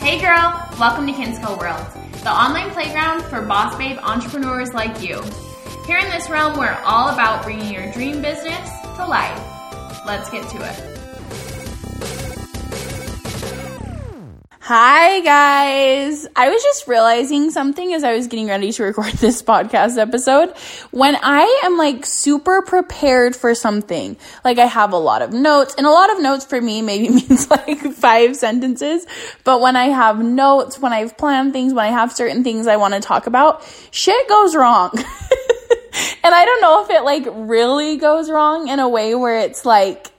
Hey girl, welcome to Kinsco World, the online playground for boss babe entrepreneurs like you. Here in this realm, we're all about bringing your dream business to life. Let's get to it. Hi, guys. I was just realizing something as I was getting ready to record this podcast episode. When I am like super prepared for something, like I have a lot of notes, and a lot of notes for me maybe means like five sentences, but when I have notes, when I've planned things, when I have certain things I want to talk about, shit goes wrong. and I don't know if it like really goes wrong in a way where it's like,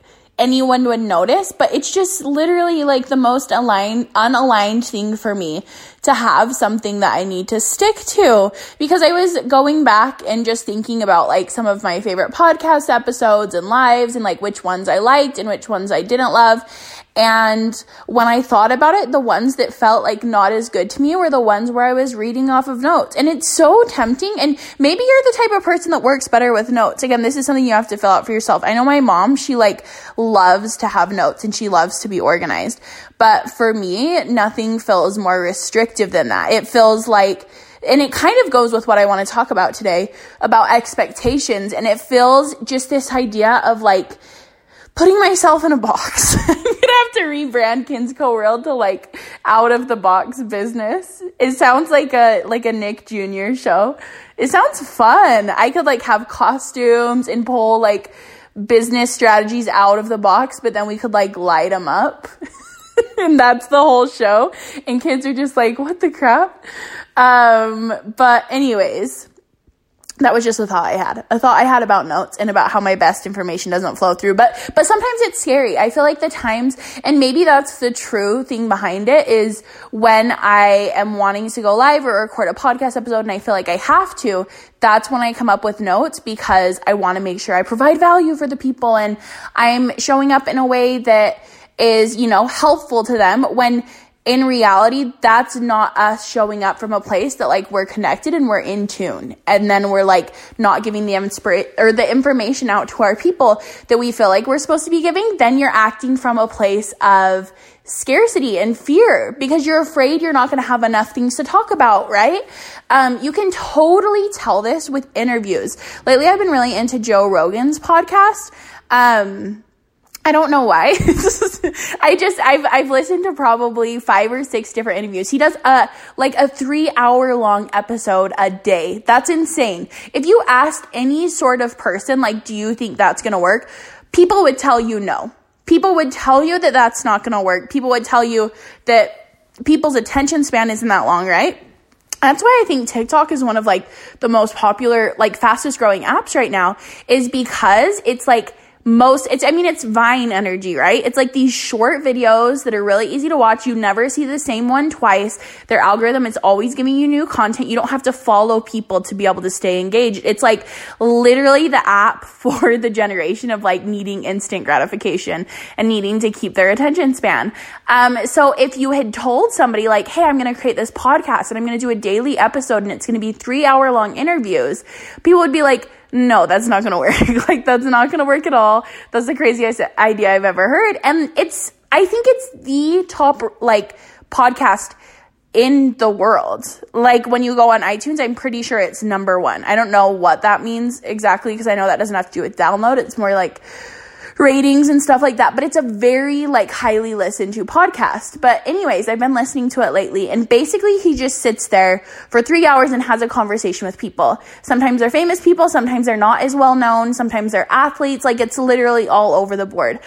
anyone would notice, but it's just literally like the most aligned, unaligned thing for me to have something that I need to stick to because I was going back and just thinking about like some of my favorite podcast episodes and lives and like which ones I liked and which ones I didn't love. And when I thought about it, the ones that felt like not as good to me were the ones where I was reading off of notes. And it's so tempting. And maybe you're the type of person that works better with notes. Again, this is something you have to fill out for yourself. I know my mom, she like loves to have notes and she loves to be organized. But for me, nothing feels more restrictive than that. It feels like, and it kind of goes with what I want to talk about today about expectations. And it feels just this idea of like, putting myself in a box. I'm gonna have to rebrand Kinsco World to like out of the box business. It sounds like a like a Nick Jr. show. It sounds fun. I could like have costumes and pull like business strategies out of the box, but then we could like light them up. and that's the whole show. And kids are just like, what the crap? Um, but anyways, that was just a thought I had. A thought I had about notes and about how my best information doesn't flow through. But but sometimes it's scary. I feel like the times and maybe that's the true thing behind it is when I am wanting to go live or record a podcast episode and I feel like I have to, that's when I come up with notes because I want to make sure I provide value for the people and I'm showing up in a way that is, you know, helpful to them when in reality, that's not us showing up from a place that like we're connected and we're in tune. And then we're like not giving the inspira- or the information out to our people that we feel like we're supposed to be giving. Then you're acting from a place of scarcity and fear because you're afraid you're not going to have enough things to talk about, right? Um, you can totally tell this with interviews. Lately, I've been really into Joe Rogan's podcast. Um, I don't know why. I just I've I've listened to probably five or six different interviews. He does a like a 3 hour long episode a day. That's insane. If you asked any sort of person like do you think that's going to work? People would tell you no. People would tell you that that's not going to work. People would tell you that people's attention span isn't that long, right? That's why I think TikTok is one of like the most popular, like fastest growing apps right now is because it's like most it's i mean it's vine energy right? It's like these short videos that are really easy to watch. You never see the same one twice. Their algorithm is always giving you new content. You don't have to follow people to be able to stay engaged. It's like literally the app for the generation of like needing instant gratification and needing to keep their attention span. Um, so if you had told somebody like hey i'm going to create this podcast and i'm going to do a daily episode and it's going to be three hour long interviews people would be like no, that's not going to work. like, that's not going to work at all. That's the craziest idea I've ever heard. And it's, I think it's the top, like, podcast in the world. Like, when you go on iTunes, I'm pretty sure it's number one. I don't know what that means exactly because I know that doesn't have to do with download. It's more like, ratings and stuff like that. But it's a very like highly listened to podcast. But anyways, I've been listening to it lately and basically he just sits there for three hours and has a conversation with people. Sometimes they're famous people, sometimes they're not as well known, sometimes they're athletes. Like it's literally all over the board.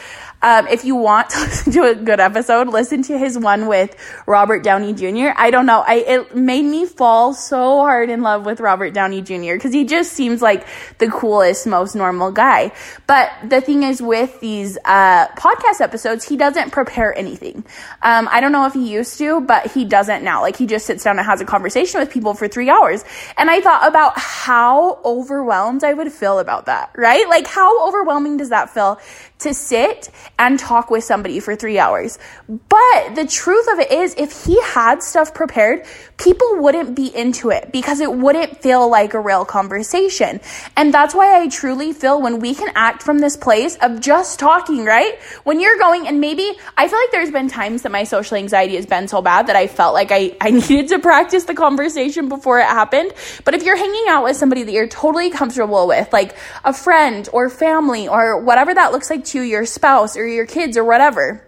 Um, if you want to listen to a good episode, listen to his one with Robert Downey Jr. I don't know. I, it made me fall so hard in love with Robert Downey Jr. because he just seems like the coolest, most normal guy. But the thing is with these, uh, podcast episodes, he doesn't prepare anything. Um, I don't know if he used to, but he doesn't now. Like he just sits down and has a conversation with people for three hours. And I thought about how overwhelmed I would feel about that, right? Like how overwhelming does that feel to sit and talk with somebody for three hours. But the truth of it is, if he had stuff prepared, people wouldn't be into it because it wouldn't feel like a real conversation. And that's why I truly feel when we can act from this place of just talking, right? When you're going, and maybe I feel like there's been times that my social anxiety has been so bad that I felt like I, I needed to practice the conversation before it happened. But if you're hanging out with somebody that you're totally comfortable with, like a friend or family or whatever that looks like to you, your spouse or your kids or whatever,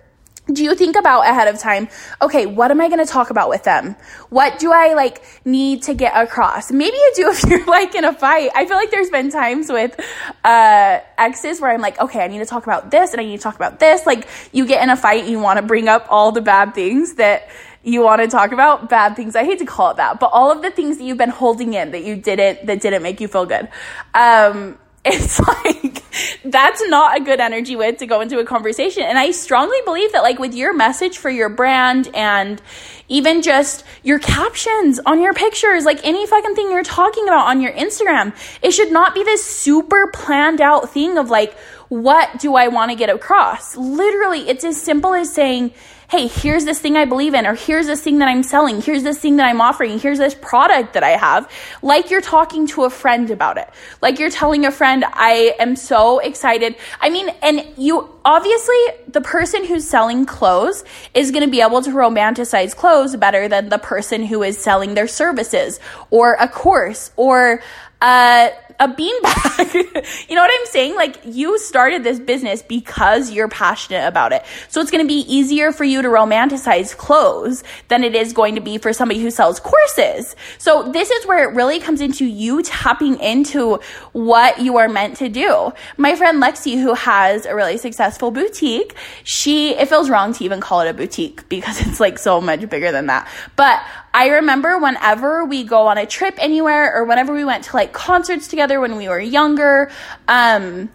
do you think about ahead of time okay what am i going to talk about with them? What do i like need to get across? Maybe you do if you're like in a fight. I feel like there's been times with uh exes where i'm like okay i need to talk about this and i need to talk about this. Like you get in a fight you want to bring up all the bad things that you want to talk about. Bad things i hate to call it that but all of the things that you've been holding in that you didn't that didn't make you feel good. Um it's like that's not a good energy with to go into a conversation. And i strongly believe that like with your message for your brand and even just your captions on your pictures like any fucking thing you're talking about on your instagram it should not be this super planned out thing of like what do i want to get across? Literally it's as simple as saying hey, here's this thing I believe in, or here's this thing that I'm selling, here's this thing that I'm offering, here's this product that I have, like you're talking to a friend about it. Like you're telling a friend, I am so excited. I mean, and you obviously, the person who's selling clothes is going to be able to romanticize clothes better than the person who is selling their services or a course or, uh, a beanbag. you know what I'm saying? Like you started this business because you're passionate about it. So it's going to be easier for you to romanticize clothes than it is going to be for somebody who sells courses. So this is where it really comes into you tapping into what you are meant to do. My friend Lexi, who has a really successful boutique, she, it feels wrong to even call it a boutique because it's like so much bigger than that. But I remember whenever we go on a trip anywhere or whenever we went to like concerts together when we were younger, um,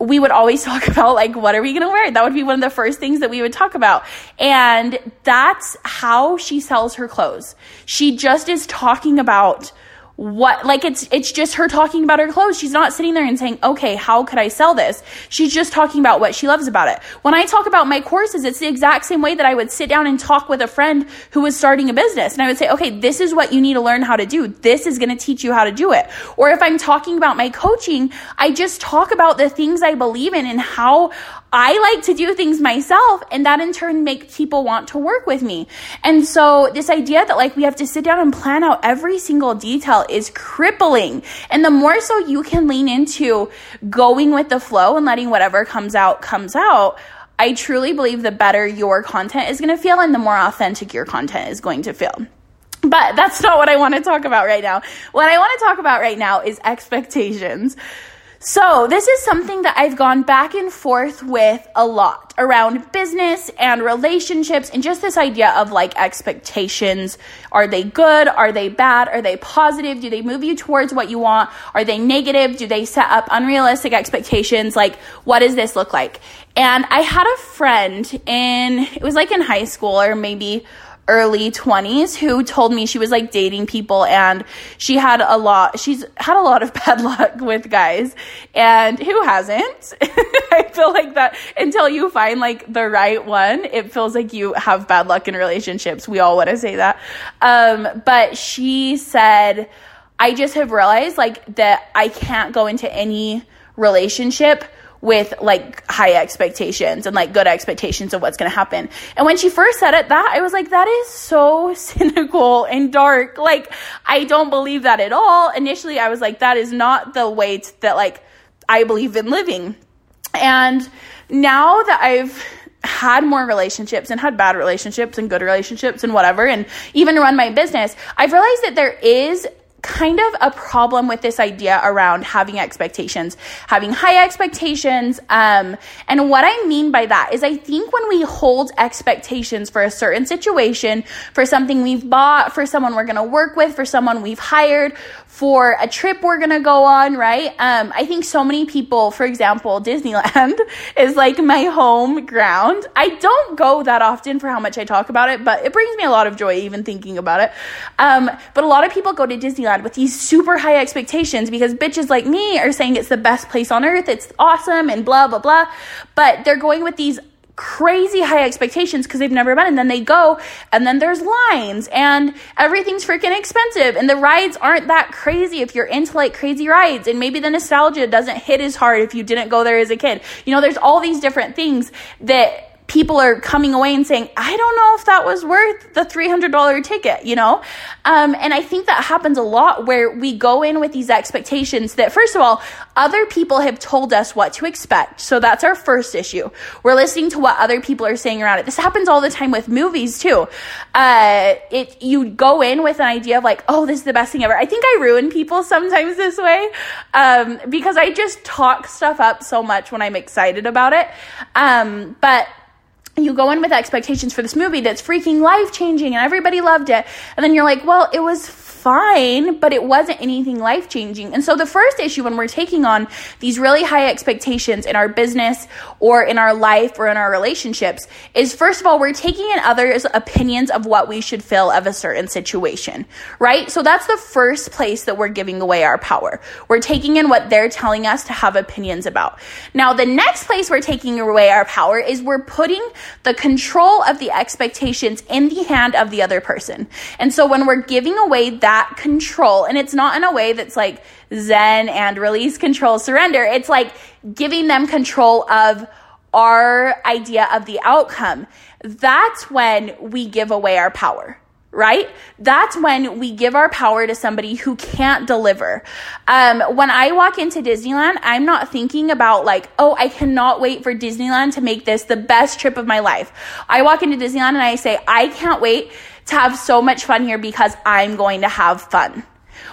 we would always talk about like what are we going to wear? That would be one of the first things that we would talk about. And that's how she sells her clothes. She just is talking about what like it's it's just her talking about her clothes. She's not sitting there and saying okay how could i sell this? She's just talking about what she loves about it. When i talk about my courses it's the exact same way that i would sit down and talk with a friend who was starting a business. And i would say okay this is what you need to learn how to do. This is going to teach you how to do it. Or if i'm talking about my coaching i just talk about the things i believe in and how I like to do things myself and that in turn makes people want to work with me. And so this idea that like we have to sit down and plan out every single detail is crippling. And the more so you can lean into going with the flow and letting whatever comes out comes out, I truly believe the better your content is going to feel and the more authentic your content is going to feel. But that's not what I want to talk about right now. What I want to talk about right now is expectations. So, this is something that I've gone back and forth with a lot around business and relationships and just this idea of like expectations. Are they good? Are they bad? Are they positive? Do they move you towards what you want? Are they negative? Do they set up unrealistic expectations? Like, what does this look like? And I had a friend in, it was like in high school or maybe early 20s who told me she was like dating people and she had a lot she's had a lot of bad luck with guys and who hasn't? I feel like that until you find like the right one it feels like you have bad luck in relationships. We all want to say that. Um, but she said i just have realized like that i can't go into any relationship with like high expectations and like good expectations of what's going to happen. And when she first said it, that I was like, that is so cynical and dark. Like, I don't believe that at all. Initially, I was like, that is not the way that like I believe in living. And now that I've had more relationships and had bad relationships and good relationships and whatever, and even run my business, I've realized that there is kind of a problem with this idea around having expectations, having high expectations. Um, and what I mean by that is, I think when we hold expectations for a certain situation, for something we've bought, for someone we're going to work with, for someone we've hired, for a trip we're gonna go on, right? Um, I think so many people, for example, Disneyland is like my home ground. I don't go that often for how much I talk about it, but it brings me a lot of joy even thinking about it. Um, but a lot of people go to Disneyland with these super high expectations because bitches like me are saying it's the best place on earth, it's awesome, and blah, blah, blah. But they're going with these crazy high expectations because they've never been and then they go and then there's lines and everything's freaking expensive and the rides aren't that crazy if you're into like crazy rides and maybe the nostalgia doesn't hit as hard if you didn't go there as a kid. You know there's all these different things that people are coming away and saying, I don't know if that was worth the $300 ticket, you know? Um, and I think that happens a lot where we go in with these expectations that, first of all, other people have told us what to expect. So that's our first issue. We're listening to what other people are saying around it. This happens all the time with movies too. Uh, it, you go in with an idea of like, oh, this is the best thing ever. I think I ruin people sometimes this way, um, because I just talk stuff up so much when I'm excited about it. Um, but, you go in with expectations for this movie that's freaking life changing and everybody loved it. And then you're like, well, it was fine, but it wasn't anything life changing. And so the first issue when we're taking on these really high expectations in our business or in our life or in our relationships is first of all, we're taking in others' opinions of what we should feel of a certain situation, right? So that's the first place that we're giving away our power. We're taking in what they're telling us to have opinions about. Now, the next place we're taking away our power is we're putting the control of the expectations in the hand of the other person. And so when we're giving away that that control. And it's not in a way that's like Zen and release, control, surrender. It's like giving them control of our idea of the outcome. That's when we give away our power right? That's when we give our power to somebody who can't deliver. Um, when I walk into Disneyland, I'm not thinking about like, oh, I cannot wait for Disneyland to make this the best trip of my life. I walk into Disneyland and I say, I can't wait to have so much fun here because I'm going to have fun.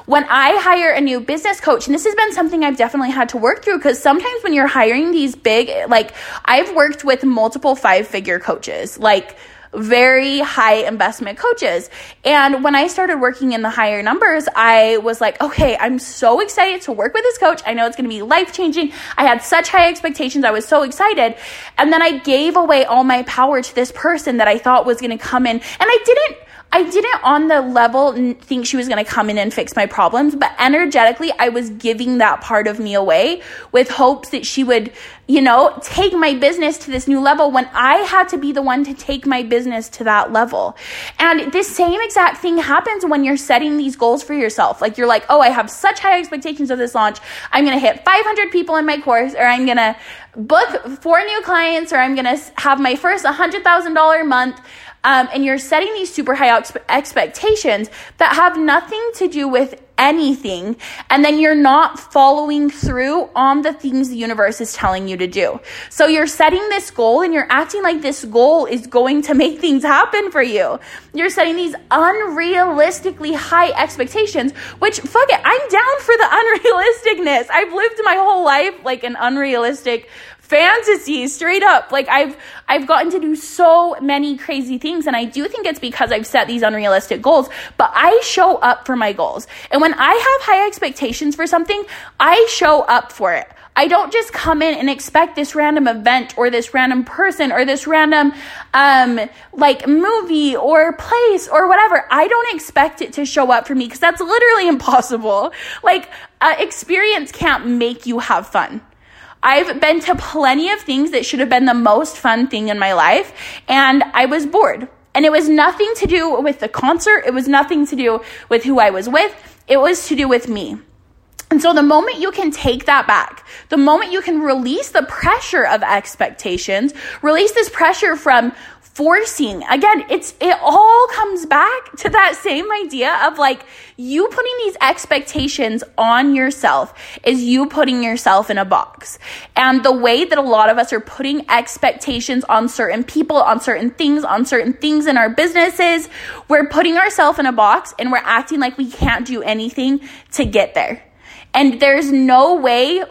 When I hire a new business coach, and this has been something I've definitely had to work through because sometimes when you're hiring these big, like I've worked with multiple five figure coaches, like very high investment coaches. And when I started working in the higher numbers, I was like, okay, I'm so excited to work with this coach. I know it's going to be life changing. I had such high expectations. I was so excited. And then I gave away all my power to this person that I thought was going to come in. And I didn't I didn't on the level think she was going to come in and fix my problems, but energetically, I was giving that part of me away with hopes that she would, you know, take my business to this new level when I had to be the one to take my business to that level. And this same exact thing happens when you're setting these goals for yourself. Like you're like, oh, I have such high expectations of this launch. I'm going to hit 500 people in my course, or I'm going to book four new clients, or I'm going to have my first $100,000 month um, and you're setting these super high ex- expectations that have nothing to do with anything, and then you're not following through on the things the universe is telling you to do. So you're setting this goal and you're acting like this goal is going to make things happen for you. You're setting these unrealistically high expectations, which fuck it, I'm down for the unrealisticness. I've lived my whole life like an unrealistic fantasy straight up like i've i've gotten to do so many crazy things and i do think it's because i've set these unrealistic goals but i show up for my goals and when i have high expectations for something i show up for it I don't just come in and expect this random event or this random person or this random um like movie or place or whatever. I don't expect it to show up for me because that's literally impossible. Like uh, experience can't make you have fun. I've been to plenty of things that should have been the most fun thing in my life, and I was bored. And it was nothing to do with the concert, it was nothing to do with who I was with, it was to do with me. And so the moment you can take that back, the moment you can release the pressure of expectations, release this pressure from forcing. Again it's it all comes back to that same idea of like you putting these expectations on yourself is you putting yourself in a box. And the way that a lot of us are putting expectations on certain people on certain things on certain things in our businesses we're putting ourselves in a box and we're acting like we can't do anything to get there. And there's no way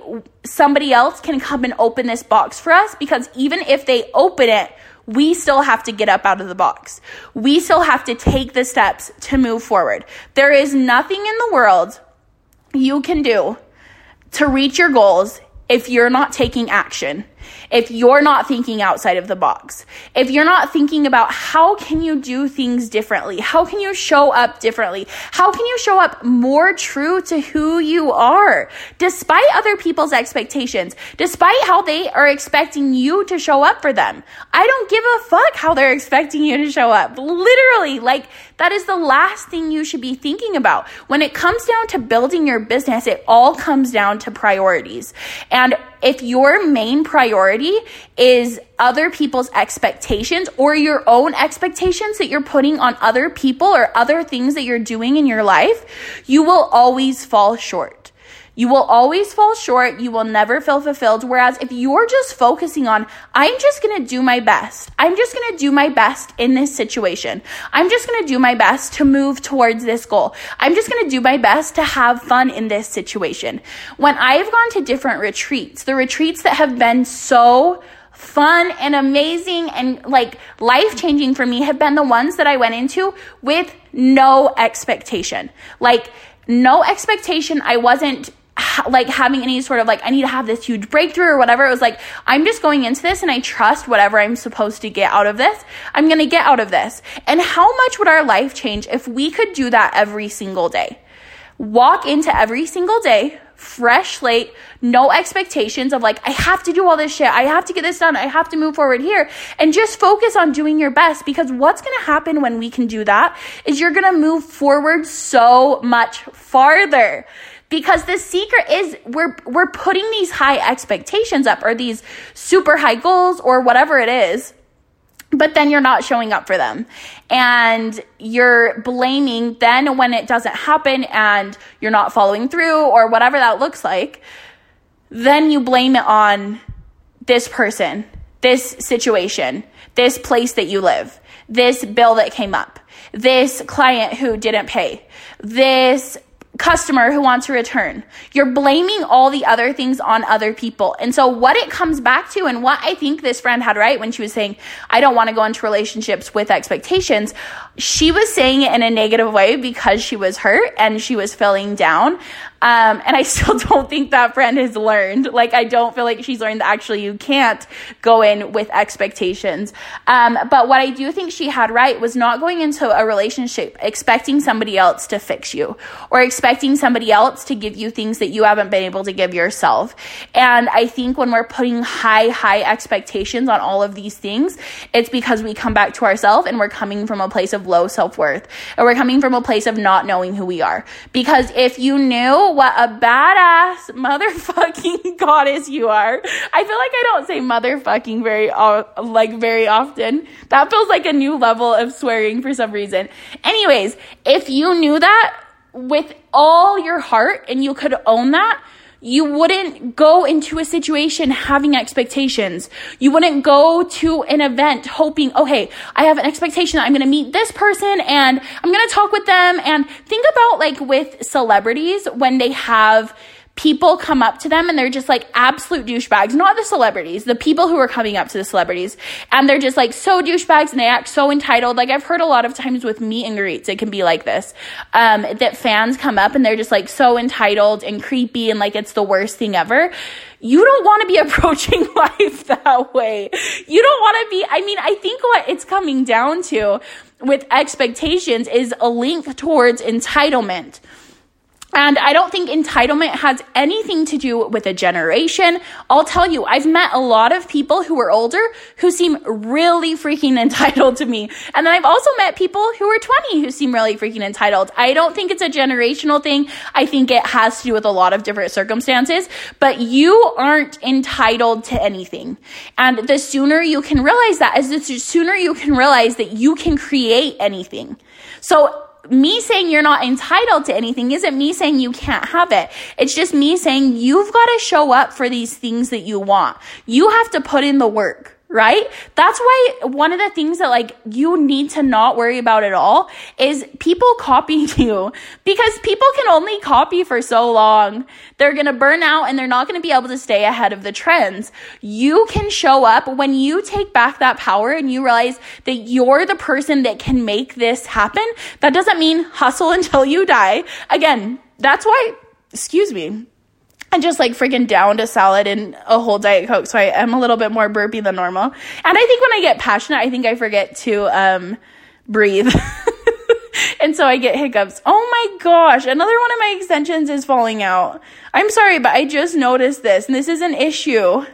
somebody else can come and open this box for us because even if they open it we still have to get up out of the box. We still have to take the steps to move forward. There is nothing in the world you can do to reach your goals if you're not taking action if you're not thinking outside of the box, if you're not thinking about how can you do things differently, how can you show up differently, how can you show up more true to who you are, despite other people's expectations, despite how they are expecting you to show up for them. I don't give a fuck how they're expecting you to show up. Literally, like that is the last thing you should be thinking about. When it comes down to building your business, it all comes down to priorities. And if your main priority is other people's expectations or your own expectations that you're putting on other people or other things that you're doing in your life, you will always fall short. You will always fall short. You will never feel fulfilled. Whereas if you're just focusing on, I'm just going to do my best. I'm just going to do my best in this situation. I'm just going to do my best to move towards this goal. I'm just going to do my best to have fun in this situation. When I've gone to different retreats, the retreats that have been so fun and amazing and like life changing for me have been the ones that I went into with no expectation. Like, no expectation. I wasn't like having any sort of like I need to have this huge breakthrough or whatever. It was like I'm just going into this and I trust whatever I'm supposed to get out of this. I'm going to get out of this. And how much would our life change if we could do that every single day? Walk into every single day fresh slate, no expectations of like, I have to do all this shit. I have to get this done. I have to move forward here and just focus on doing your best because what's going to happen when we can do that is you're going to move forward so much farther because the secret is we're we're putting these high expectations up or these super high goals or whatever it is but then you're not showing up for them. And you're blaming then when it doesn't happen and you're not following through or whatever that looks like then you blame it on this person this situation this place that you live this bill that came up this client who didn't pay this customer who wants to return. You're blaming all the other things on other people. And so what it comes back to and what I think this friend had right when she was saying, I don't want to go into relationships with expectations, she was saying it in a negative way because she was hurt and she was feeling down. Um, and I still don't think that friend has learned. Like, I don't feel like she's learned that actually you can't go in with expectations. Um, but what I do think she had right was not going into a relationship expecting somebody else to fix you or expecting somebody else to give you things that you haven't been able to give yourself. And I think when we're putting high, high expectations on all of these things, it's because we come back to ourselves and we're coming from a place of low self worth or we're coming from a place of not knowing who we are. Because if you knew what a badass motherfucking goddess you are. I feel like I don't say motherfucking very uh, like very often. That feels like a new level of swearing for some reason. Anyways, if you knew that with all your heart and you could own that, you wouldn't go into a situation having expectations. You wouldn't go to an event hoping, oh, hey, I have an expectation that I'm going to meet this person and I'm going to talk with them. And think about like with celebrities when they have people come up to them and they're just like absolute douchebags, not the celebrities, the people who are coming up to the celebrities. And they're just like so douchebags and they act so entitled. Like I've heard a lot of times with meet and greets, it can be like this, um, that fans come up and they're just like so entitled and creepy and like it's the worst thing ever. You don't want to be approaching life that way. You don't want to be, I mean, I think what it's coming down to with expectations is a link towards entitlement and I don't think entitlement has anything to do with a generation. I'll tell you, I've met a lot of people who are older who seem really freaking entitled to me. And then I've also met people who are 20 who seem really freaking entitled. I don't think it's a generational thing. I think it has to do with a lot of different circumstances, but you aren't entitled to anything. And the sooner you can realize that is the sooner you can realize that you can create anything. So me saying you're not entitled to anything isn't me saying you can't have it. It's just me saying you've got to show up for these things that you want. You have to put in the work right? That's why one of the things that like you need to not worry about at all is people copying you because people can only copy for so long. They're going to burn out and they're not going to be able to stay ahead of the trends. You can show up when you take back that power and you realize that you're the person that can make this happen. That doesn't mean hustle until you die. Again, that's why excuse me, and just like freaking downed a salad and a whole diet coke. So i am a little bit more burpy than normal. And i think when i get passionate i think i forget to um breathe. And so i get hiccups. Oh my gosh another one of my extensions is falling out. I'm sorry but i just noticed this and this is an issue.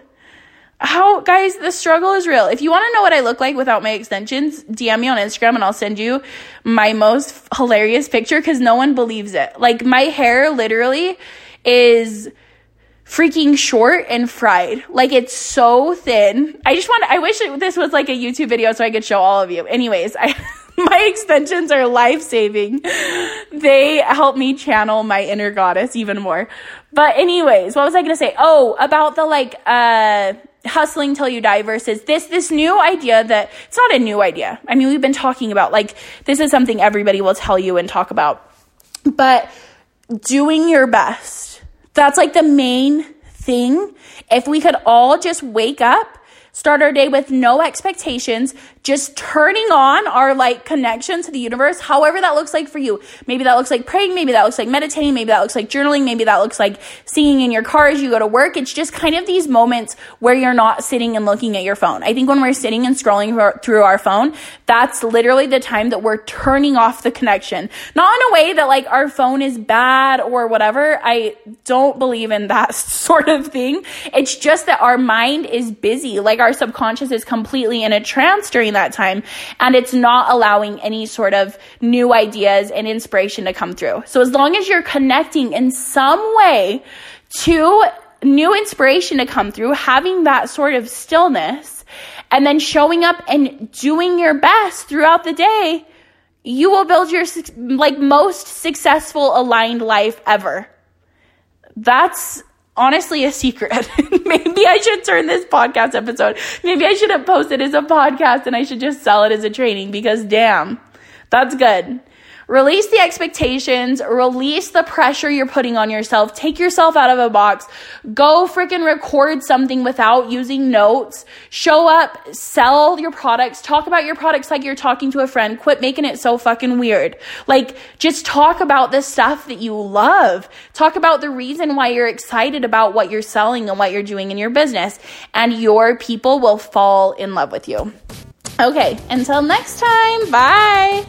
How guys the struggle is real. If you want to know what i look like without my extensions dm me on instagram and i'll send you my most hilarious picture because no one believes it. Like my hair literally is freaking short and fried. Like it's so thin. I just want I wish it, this was like a YouTube video so I could show all of you. Anyways, I my extensions are life-saving. They help me channel my inner goddess even more. But anyways, what was I going to say? Oh, about the like uh hustling till you die versus this this new idea that it's not a new idea. I mean, we've been talking about like this is something everybody will tell you and talk about. But doing your best that's like the main thing. If we could all just wake up start our day with no expectations, just turning on our like connection to the universe, however that looks like for you. Maybe that looks like praying, maybe that looks like meditating, maybe that looks like journaling, maybe that looks like singing in your car as you go to work. It's just kind of these moments where you're not sitting and looking at your phone. I think when we're sitting and scrolling through our phone, that's literally the time that we're turning off the connection. Not in a way that like our phone is bad or whatever. I don't believe in that sort of thing. It's just that our mind is busy. Like our subconscious is completely in a trance during that time and it's not allowing any sort of new ideas and inspiration to come through. So as long as you're connecting in some way to new inspiration to come through, having that sort of stillness and then showing up and doing your best throughout the day, you will build your like most successful aligned life ever. That's honestly a secret. Maybe I should turn this podcast episode. Maybe I should have posted it as a podcast and I should just sell it as a training because damn, that's good. Release the expectations, release the pressure you're putting on yourself, take yourself out of a box, go freaking record something without using notes, show up, sell your products, talk about your products like you're talking to a friend, quit making it so fucking weird. Like, just talk about the stuff that you love. Talk about the reason why you're excited about what you're selling and what you're doing in your business, and your people will fall in love with you. Okay, until next time, bye.